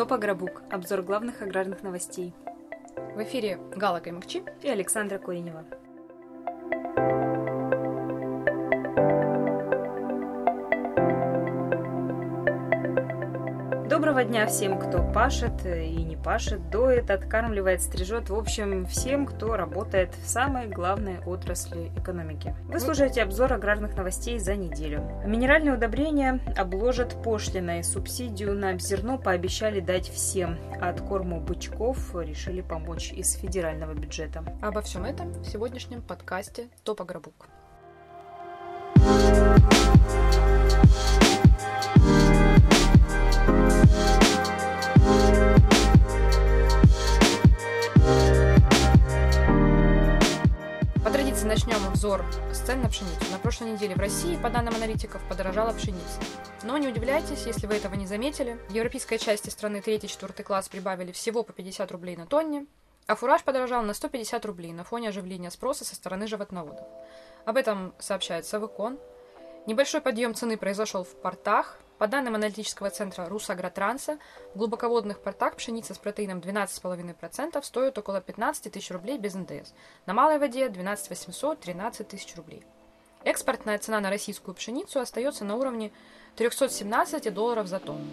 Топ Агробук. Обзор главных аграрных новостей. В эфире Гала Каймакчи и Александра Коренева. Доброго дня всем, кто пашет и не пашет, доит, откармливает, стрижет, в общем, всем, кто работает в самой главной отрасли экономики. Вы слушаете обзор аграрных новостей за неделю. Минеральные удобрения обложат пошлиной. Субсидию на зерно пообещали дать всем. А от корму бычков решили помочь из федерального бюджета. Обо всем этом в сегодняшнем подкасте Топ Агробук. Начнем обзор с цен на пшеницу. На прошлой неделе в России, по данным аналитиков, подорожала пшеница. Но не удивляйтесь, если вы этого не заметили. В европейской части страны 3-4 класс прибавили всего по 50 рублей на тонне, а фураж подорожал на 150 рублей на фоне оживления спроса со стороны животноводов. Об этом сообщает Савыкон. Небольшой подъем цены произошел в портах, по данным аналитического центра Русагротранса, в глубоководных портах пшеница с протеином 12,5% стоит около 15 тысяч рублей без НДС. На малой воде 12 800 13 тысяч рублей. Экспортная цена на российскую пшеницу остается на уровне 317 долларов за тонну.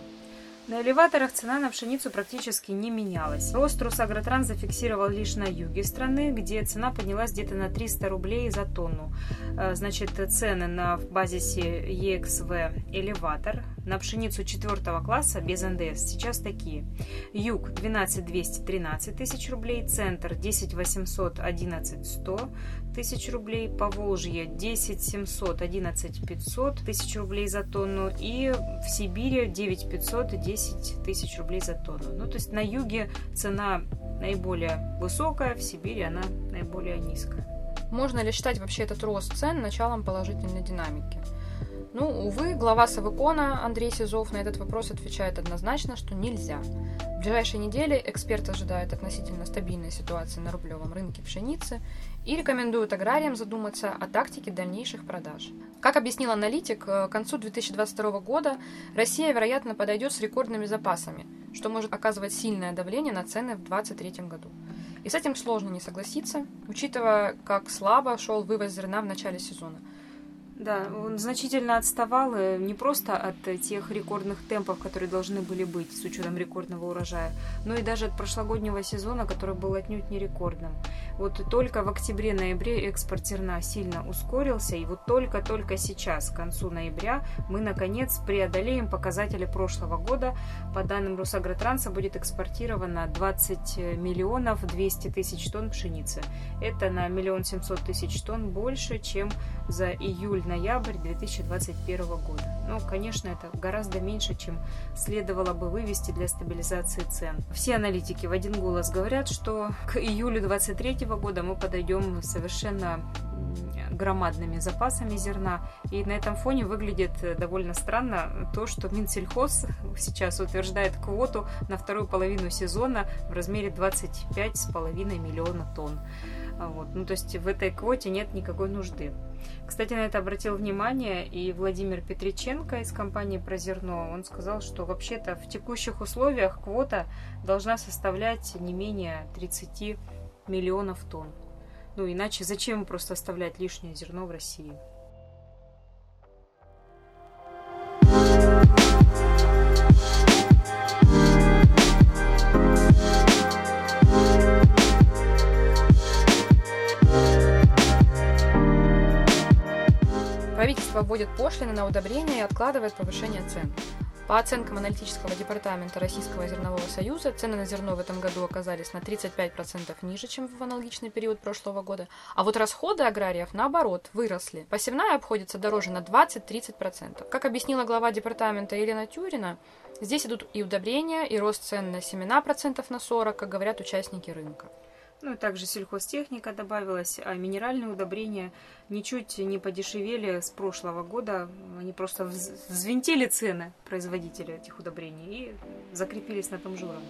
На элеваторах цена на пшеницу практически не менялась. Рост Росагротран зафиксировал лишь на юге страны, где цена поднялась где-то на 300 рублей за тонну. Э, значит, цены на базисе EXV элеватор на пшеницу четвертого класса без НДС сейчас такие. Юг 12 213 тысяч рублей, центр 10 800 11 100 тысяч рублей, Поволжье 10 700 11 500 тысяч рублей за тонну и в Сибири 9 500 10 тысяч рублей за тонну. Ну, то есть на юге цена наиболее высокая, в Сибири она наиболее низкая. Можно ли считать вообще этот рост цен началом положительной динамики? Ну, увы, глава Савыкона Андрей Сизов на этот вопрос отвечает однозначно, что нельзя. В ближайшие недели эксперт ожидает относительно стабильной ситуации на рублевом рынке пшеницы и рекомендует аграриям задуматься о тактике дальнейших продаж. Как объяснил аналитик, э, к концу 2022 года Россия, вероятно, подойдет с рекордными запасами, что может оказывать сильное давление на цены в 2023 году. И с этим сложно не согласиться, учитывая, как слабо шел вывоз зерна в начале сезона – да, он значительно отставал э, не просто от тех рекордных темпов, которые должны были быть с учетом рекордного урожая, но и даже от прошлогоднего сезона, который был отнюдь не рекордным. Вот только в октябре-ноябре экспорт зерна сильно ускорился, и вот только-только сейчас, к концу ноября, мы наконец преодолеем показатели прошлого года. По данным Росагротранса будет экспортировано 20 миллионов 200 тысяч тонн пшеницы. Это на миллион семьсот тысяч тонн больше, чем за июль-ноябрь 2021 года. Ну, конечно, это гораздо меньше, чем следовало бы вывести для стабилизации цен. Все аналитики в один голос говорят, что к июлю 2023 года мы подойдем совершенно громадными запасами зерна. И на этом фоне выглядит довольно странно то, что Минсельхоз сейчас утверждает квоту на вторую половину сезона в размере 25,5 миллиона тонн. Вот. Ну, то есть в этой квоте нет никакой нужды. Кстати, на это обратил внимание и Владимир Петриченко из компании «Прозерно». Он сказал, что вообще-то в текущих условиях квота должна составлять не менее 30 миллионов тонн. Ну, иначе зачем просто оставлять лишнее зерно в России? Правительство вводит пошлины на удобрения и откладывает повышение цен. По оценкам аналитического департамента Российского зернового союза, цены на зерно в этом году оказались на 35% ниже, чем в аналогичный период прошлого года. А вот расходы аграриев, наоборот, выросли. Посевная обходится дороже на 20-30%. Как объяснила глава департамента Елена Тюрина, здесь идут и удобрения, и рост цен на семена процентов на 40, как говорят участники рынка. Ну и также сельхозтехника добавилась, а минеральные удобрения ничуть не подешевели с прошлого года. Они просто взвинтили цены производителя этих удобрений и закрепились на том же уровне.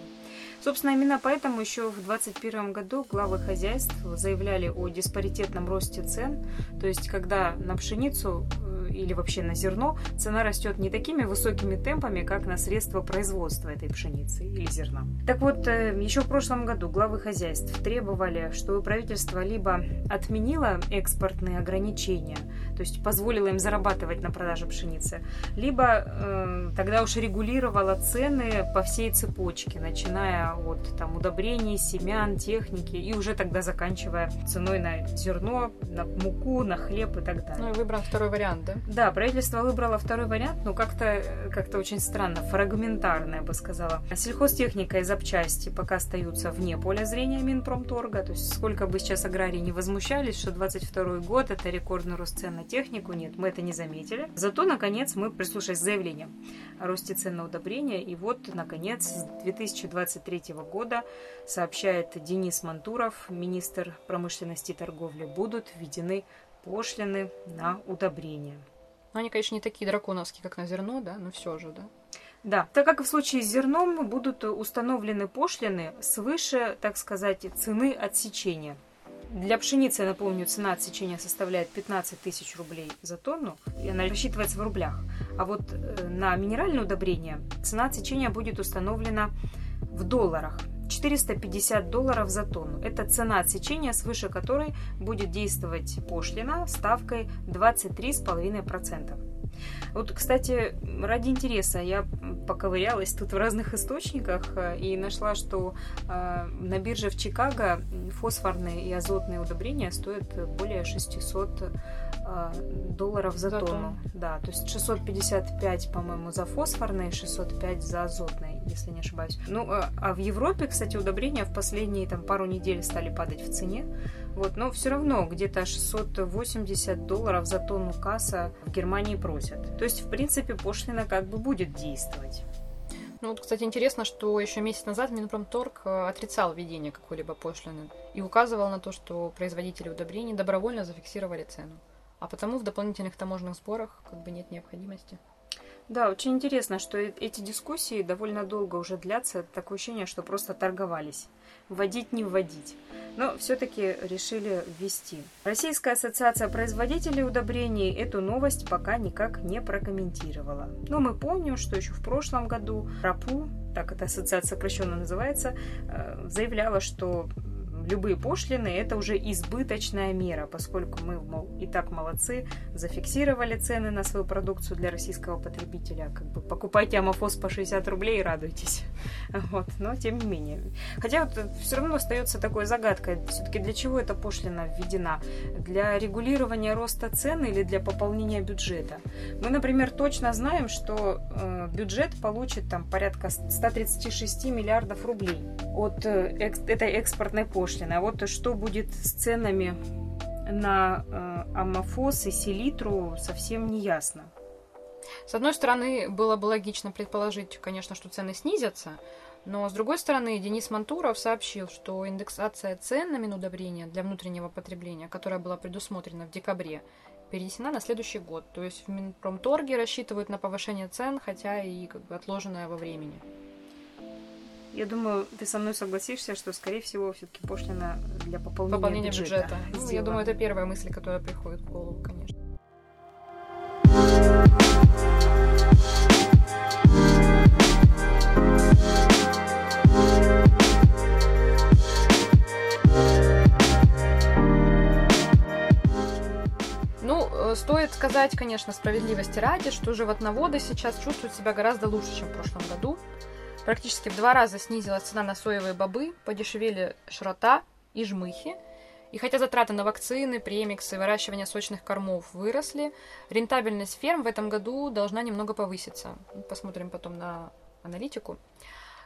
Собственно, именно поэтому еще в 2021 году главы хозяйств заявляли о диспаритетном росте цен. То есть, когда на пшеницу э, или вообще на зерно, цена растет не такими высокими темпами, как на средства производства этой пшеницы или зерна. Так вот, э, еще в прошлом году главы хозяйств требовали, чтобы правительство либо отменило экспортные ограничения, то есть позволило им зарабатывать на продаже пшеницы, либо э, тогда уж регулировало цены по всей цепочке, начиная от там, удобрений, семян, техники и уже тогда заканчивая ценой на зерно, на муку, на хлеб и так далее. Ну и выбрал второй вариант, да? Да, правительство выбрало второй вариант, но как-то как очень странно, фрагментарно, я бы сказала. Сельхозтехника и запчасти пока остаются вне поля зрения Минпромторга, то есть сколько бы сейчас аграрии не возмущались, что 22 год это рекордный рост цен на технику, нет, мы это не заметили. Зато, наконец, мы прислушались к заявлениям о росте цен на удобрения, и вот, наконец, с 2023 года, сообщает Денис Мантуров, министр промышленности и торговли, будут введены пошлины на удобрения. Ну, они, конечно, не такие драконовские, как на зерно, да, но все же, да. Да, так как в случае с зерном будут установлены пошлины свыше, так сказать, цены отсечения. Для пшеницы, я напомню, цена отсечения составляет 15 тысяч рублей за тонну, и она рассчитывается в рублях. А вот э, на минеральное удобрение цена отсечения будет установлена в долларах. 450 долларов за тонну. Это цена отсечения, свыше которой будет действовать пошлина ставкой 23,5%. Вот, кстати, ради интереса я поковырялась тут в разных источниках э, и нашла, что э, на бирже в Чикаго фосфорные и азотные удобрения стоят более 600 э, долларов за, за тонну. тонну. Да, то есть 655, по-моему, за фосфорные, 605 за азотные, если не ошибаюсь. Ну, э, а в Европе, кстати, удобрения в последние там пару недель стали падать в цене. Вот, но все равно где-то 680 долларов за тонну касса в Германии просят. То есть, в принципе, пошлина как бы будет действовать. Ну вот, кстати, интересно, что еще месяц назад Минпромторг э, отрицал введение какой-либо пошлины и указывал на то, что производители удобрений добровольно зафиксировали цену. А потому в дополнительных таможенных сборах как бы нет необходимости. Да, очень интересно, что эти дискуссии довольно долго уже длятся. Такое ощущение, что просто торговались. Вводить, не вводить. Но все-таки решили ввести. Российская ассоциация производителей удобрений эту новость пока никак не прокомментировала. Но мы помним, что еще в прошлом году РАПУ, так эта ассоциация сокращенно называется, э, заявляла, что любые пошлины это уже избыточная мера, поскольку мы, мол, и так молодцы, зафиксировали цены на свою продукцию для российского потребителя. Как бы покупайте амофос по 60 рублей и радуйтесь. Вот. Но тем не менее. Хотя вот все равно остается такой загадкой. Все-таки для чего эта пошлина введена? Для регулирования роста цен или для пополнения бюджета? Мы, например, точно знаем, что э, бюджет получит там порядка 136 миллиардов рублей от э, этой экспортной пошлины пошлины. А вот что будет с ценами на э, аммофос и селитру, совсем не ясно. С одной стороны, было бы логично предположить, конечно, что цены снизятся, но с другой стороны, Денис Мантуров сообщил, что индексация цен на минудобрения для внутреннего потребления, которая была предусмотрена в декабре, перенесена на следующий год. То есть в Минпромторге рассчитывают на повышение цен, хотя и как бы отложенное во времени. Я думаю, ты со мной согласишься, что, скорее всего, все-таки пошлина для пополнения, пополнения бюджета. бюджета. Ну, я думаю, это первая мысль, которая приходит в голову, конечно. Ну, э, стоит сказать, конечно, справедливости ради, что животноводы сейчас чувствуют себя гораздо лучше, чем в прошлом году. Практически в два раза снизилась цена на соевые бобы, подешевели шрота и жмыхи. И хотя затраты на вакцины, премиксы выращивание сочных кормов выросли, рентабельность ферм в этом году должна немного повыситься. Посмотрим потом на аналитику.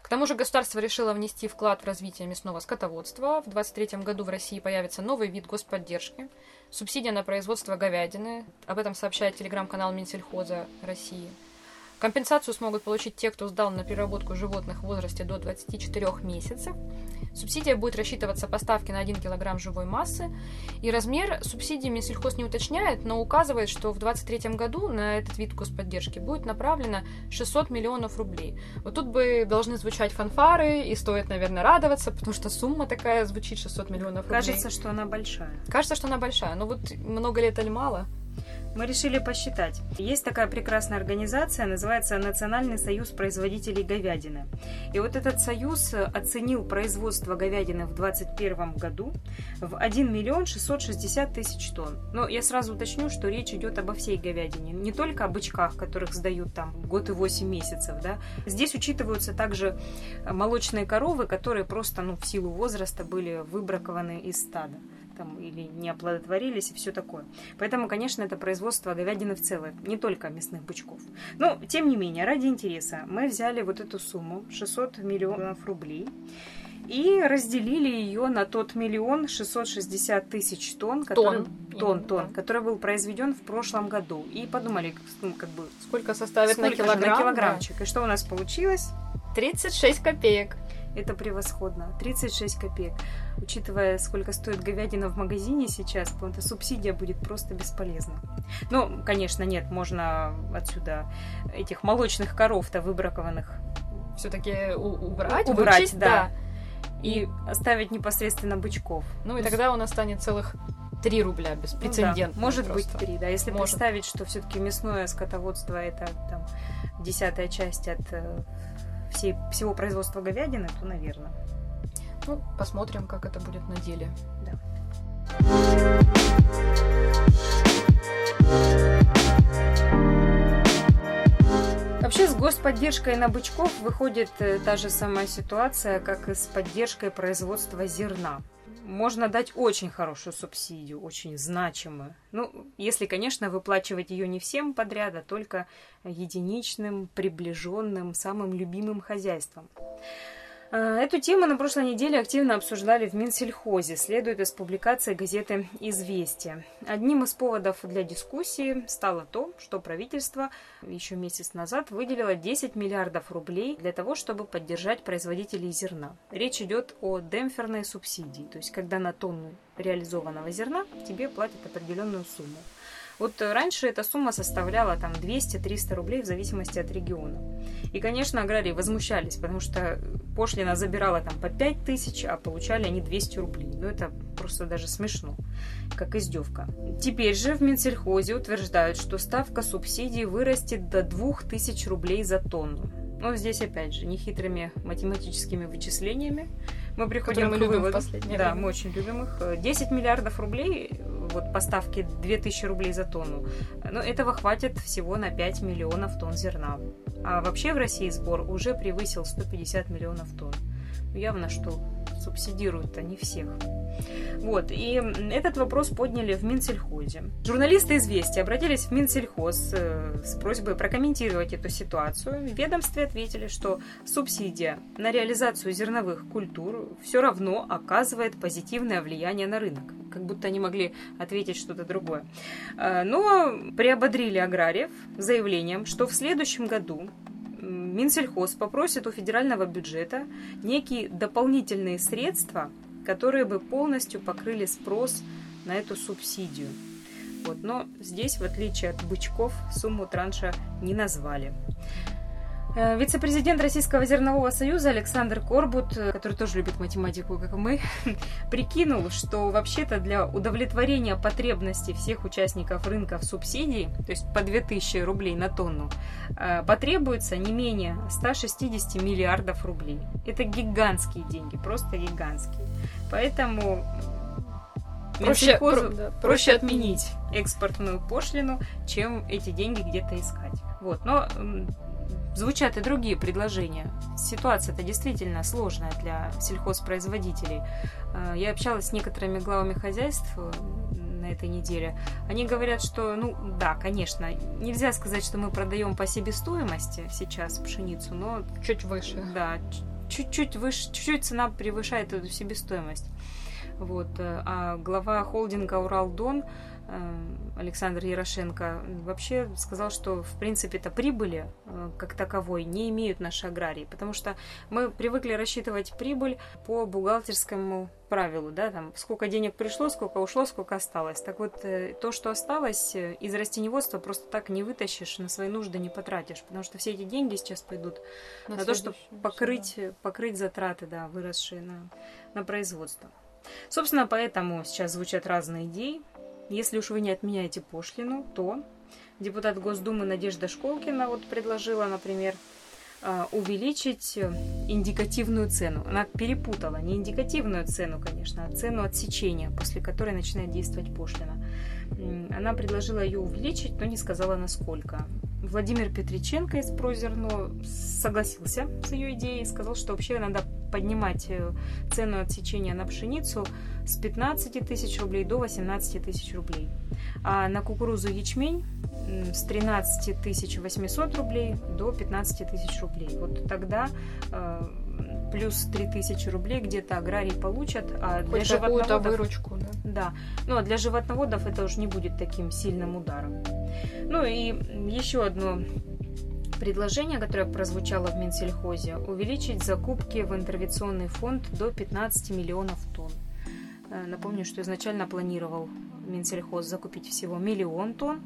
К тому же государство решило внести вклад в развитие мясного скотоводства. В 2023 году в России появится новый вид господдержки – субсидия на производство говядины. Об этом сообщает телеграм-канал Минсельхоза России – Компенсацию смогут получить те, кто сдал на переработку животных в возрасте до 24 месяцев. Субсидия будет рассчитываться по ставке на 1 кг живой массы. И размер субсидии Минсельхоз не уточняет, но указывает, что в 2023 году на этот вид господдержки будет направлено 600 миллионов рублей. Вот тут бы должны звучать фанфары, и стоит, наверное, радоваться, потому что сумма такая звучит 600 миллионов рублей. Кажется, что она большая. Кажется, что она большая. Но вот много ли это или мало? Мы решили посчитать. Есть такая прекрасная организация, называется Национальный союз производителей говядины. И вот этот союз оценил производство говядины в 2021 году в 1 миллион 660 тысяч тонн. Но я сразу уточню, что речь идет обо всей говядине, не только о бычках, которых сдают там год и 8 месяцев. Да? Здесь учитываются также молочные коровы, которые просто ну, в силу возраста были выбракованы из стада там, или не оплодотворились и все такое. Поэтому, конечно, это производство говядины в целом, не только мясных бычков. Но, тем не менее, ради интереса мы взяли вот эту сумму, 600 миллионов рублей, и разделили ее на тот миллион шестьсот шестьдесят тысяч тонн, который, тон, тон, тон, да. который был произведен в прошлом году. И подумали, ну, как бы... Сколько составит сколько на килограмм? На килограммчик. Да. И что у нас получилось? 36 копеек. Это превосходно. 36 копеек. Учитывая, сколько стоит говядина в магазине сейчас, то эта субсидия будет просто бесполезна. Ну, конечно, нет, можно отсюда этих молочных коров-то выбракованных все-таки убрать, убрать, вычесть, да. да. И оставить непосредственно бычков. Ну и тогда у нас станет целых 3 рубля беспрецедентно. Ну, да, может просто. быть 3, да. Если может. представить, что все-таки мясное скотоводство это там десятая часть от э, всей, всего производства говядины, то, наверное. Ну, посмотрим, как это будет на деле. Да. Вообще с господдержкой на бычков выходит э, та же самая ситуация, как и с поддержкой производства зерна можно дать очень хорошую субсидию, очень значимую. Ну, если, конечно, выплачивать ее не всем подряд, а только единичным, приближенным, самым любимым хозяйствам. Э, эту тему на прошлой неделе активно обсуждали в Минсельхозе, следует из публикации газеты «Известия». Одним из поводов для дискуссии стало то, что правительство еще месяц назад выделило 10 миллиардов рублей для того, чтобы поддержать производителей зерна. Речь идет о демпферной субсидии, то есть когда на тонну реализованного зерна тебе платят определенную сумму. Вот раньше эта сумма составляла там 200-300 рублей в зависимости от региона. И, конечно, аграрии возмущались, потому что пошлина забирала там по 5 тысяч, а получали они 200 рублей. Ну, это просто даже смешно, как издевка. Теперь же в Минсельхозе утверждают, что ставка субсидий вырастет до 2000 рублей за тонну. Но здесь, опять же, нехитрыми математическими вычислениями мы приходим мы к выводу. да, время. мы очень любим их. 10 миллиардов рублей, вот поставки 2000 рублей за тонну, но этого хватит всего на 5 миллионов тонн зерна. А вообще в России сбор уже превысил 150 миллионов тонн. Явно, что субсидируют они всех. Вот, и этот вопрос подняли в Минсельхозе. Журналисты «Известия» обратились в Минсельхоз э, с просьбой прокомментировать эту ситуацию. В ведомстве ответили, что субсидия на реализацию зерновых культур все равно оказывает позитивное влияние на рынок. Как будто они могли ответить что-то другое. Э, но приободрили аграриев заявлением, что в следующем году Минсельхоз попросит у федерального бюджета некие дополнительные средства, которые бы полностью покрыли спрос на эту субсидию. Вот, но здесь, в отличие от бычков, сумму транша не назвали. Э, вице-президент Российского зернового союза Александр Корбут, э, который тоже любит математику, как и мы, прикинул, что вообще-то для удовлетворения потребностей всех участников рынка в субсидии, то есть по 2000 рублей на тонну, э, потребуется не менее 160 миллиардов рублей. Это гигантские деньги, просто гигантские. Поэтому проще, про, да, проще отменить экспортную пошлину, чем эти деньги где-то искать. Вот. Но Звучат и другие предложения. Ситуация-то действительно сложная для сельхозпроизводителей. Э, я общалась с некоторыми главами хозяйств э, на этой неделе. Они говорят, что, ну да, конечно, нельзя сказать, что мы продаем по себестоимости сейчас пшеницу, но... Чуть выше. Да, чуть-чуть выше, чуть-чуть цена превышает эту себестоимость. Вот. Э, а глава холдинга «Уралдон» Александр Ярошенко вообще сказал, что в принципе это прибыли э, как таковой не имеют наши аграрии, потому что мы привыкли рассчитывать прибыль по бухгалтерскому правилу, да, там сколько денег пришло, сколько ушло, сколько осталось. Так вот, э, то, что осталось э, из растеневодства, просто так не вытащишь, на свои нужды не потратишь, потому что все эти деньги сейчас пойдут на, на то, чтобы покрыть, да. покрыть затраты, да, выросшие на, на производство. Собственно, поэтому сейчас звучат разные идеи если уж вы не отменяете пошлину, то депутат Госдумы Надежда Школкина вот предложила, например, а, увеличить э, индикативную цену. Она перепутала не индикативную цену, конечно, а цену отсечения, после которой начинает действовать пошлина. Она предложила ее увеличить, но не сказала насколько. Владимир Петриченко из Прозерно согласился с ее идеей и сказал, что вообще надо поднимать э, цену отсечения на пшеницу с 15 тысяч рублей до 18 тысяч рублей. А на кукурузу ячмень с 13 800 рублей до 15 тысяч рублей. Вот тогда э, плюс 3 тысячи рублей где-то аграрии получат, а для животноводов... выручку, да? Да, ну а для животноводов это уже не будет таким сильным ударом. Ну и еще одно предложение, которое прозвучало в Минсельхозе, увеличить закупки в интервенционный фонд до 15 миллионов тонн. Э, напомню, что изначально планировал Минсельхоз закупить всего миллион тонн,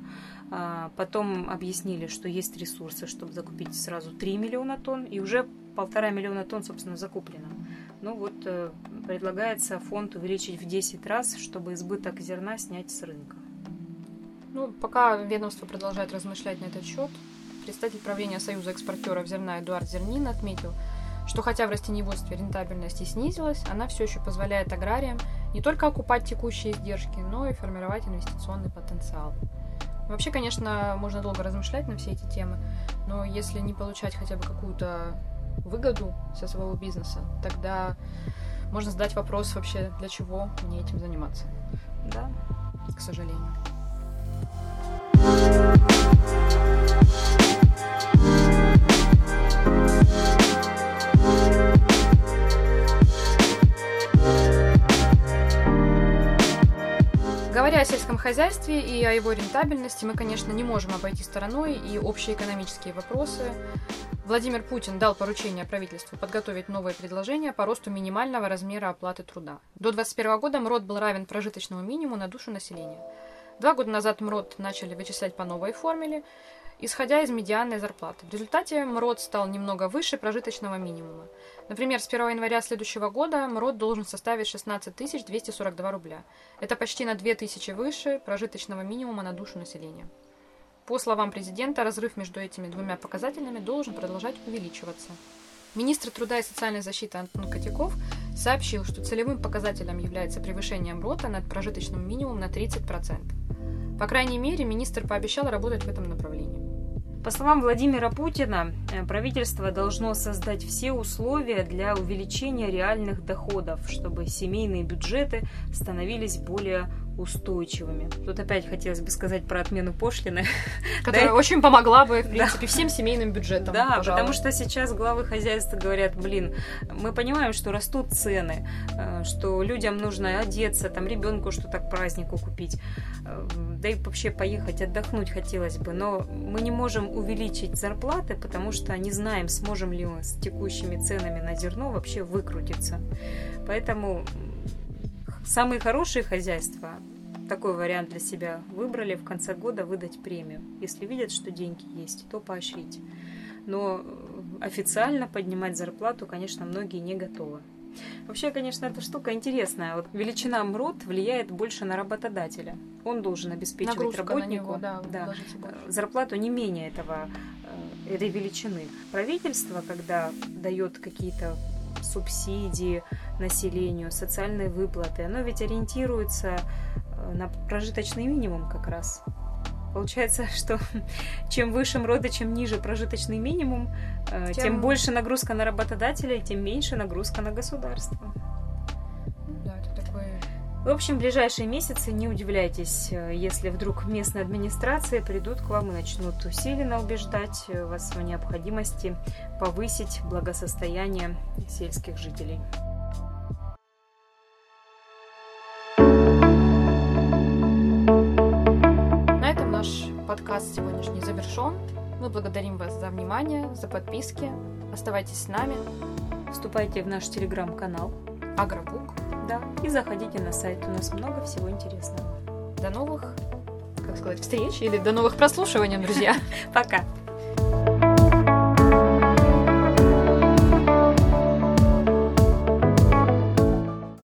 а потом объяснили, что есть ресурсы, чтобы закупить сразу 3 миллиона тонн, и уже полтора миллиона тонн, собственно, закуплено. Ну вот э, предлагается фонд увеличить в 10 раз, чтобы избыток зерна снять с рынка. Ну, пока ведомство продолжает размышлять на этот счет, представитель правления Союза экспортеров зерна Эдуард Зернин отметил, что хотя в растениеводстве рентабельность и снизилась, она все еще позволяет аграриям не только окупать текущие издержки, но и формировать инвестиционный потенциал. Вообще, конечно, можно долго размышлять на все эти темы, но если не получать хотя бы какую-то выгоду со своего бизнеса, тогда можно задать вопрос вообще, для чего мне этим заниматься. Да, к сожалению. Хозяйстве и о его рентабельности, мы, конечно, не можем обойти стороной и общие экономические вопросы. Владимир Путин дал поручение правительству подготовить новые предложения по росту минимального размера оплаты труда. До 2021 года МРОД был равен прожиточному минимуму на душу населения. Два года назад МРОД начали вычислять по новой формуле, исходя из медианной зарплаты. В результате МРОД стал немного выше прожиточного минимума. Например, с 1 января следующего года МРОД должен составить 16 242 рубля. Это почти на 2000 выше прожиточного минимума на душу населения. По словам президента, разрыв между этими двумя показателями должен продолжать увеличиваться. Министр труда и социальной защиты Антон Котяков сообщил, что целевым показателем является превышение МРОТа над прожиточным минимумом на 30%. По крайней мере, министр пообещал работать в этом направлении. По словам Владимира Путина, э, правительство должно создать все условия для увеличения реальных доходов, чтобы семейные бюджеты становились более устойчивыми. Тут опять хотелось бы сказать про отмену пошлины. Которая очень помогла бы, в принципе, всем семейным бюджетам. Да, потому что сейчас главы хозяйства говорят, блин, мы понимаем, что растут цены, э, что людям нужно одеться, там ребенку что-то к празднику купить, э, да и вообще поехать отдохнуть хотелось бы, но мы не можем увеличить зарплаты, потому что не знаем, сможем ли мы с текущими ценами на зерно вообще выкрутиться. Поэтому Самые хорошие хозяйства такой вариант для себя выбрали в конце года выдать премию. Если видят, что деньги есть, то поощрить. Но официально поднимать зарплату, конечно, многие не готовы. Вообще, конечно, эта штука интересная. Вот величина МРОД влияет больше на работодателя. Он должен обеспечивать Нагрузка работнику него, да, да, зарплату не менее этого, э, этой величины. Правительство, когда дает какие-то субсидии населению, социальные выплаты, оно ведь ориентируется э, на прожиточный минимум как раз. Получается, что чем выше МРОДа, чем ниже прожиточный минимум, э, тем... тем больше нагрузка на работодателя, и тем меньше нагрузка на государство. В общем, в ближайшие месяцы не удивляйтесь, э, если вдруг местные администрации придут к вам и начнут усиленно убеждать э, вас в необходимости повысить благосостояние сельских жителей. На этом наш подкаст сегодняшний завершен. Мы благодарим вас за внимание, за подписки. Оставайтесь с нами. Вступайте в наш телеграм-канал Агробук. Да, и заходите на сайт, у нас много всего интересного. До новых, как сказать, встреч или до новых прослушиваний, друзья. Пока.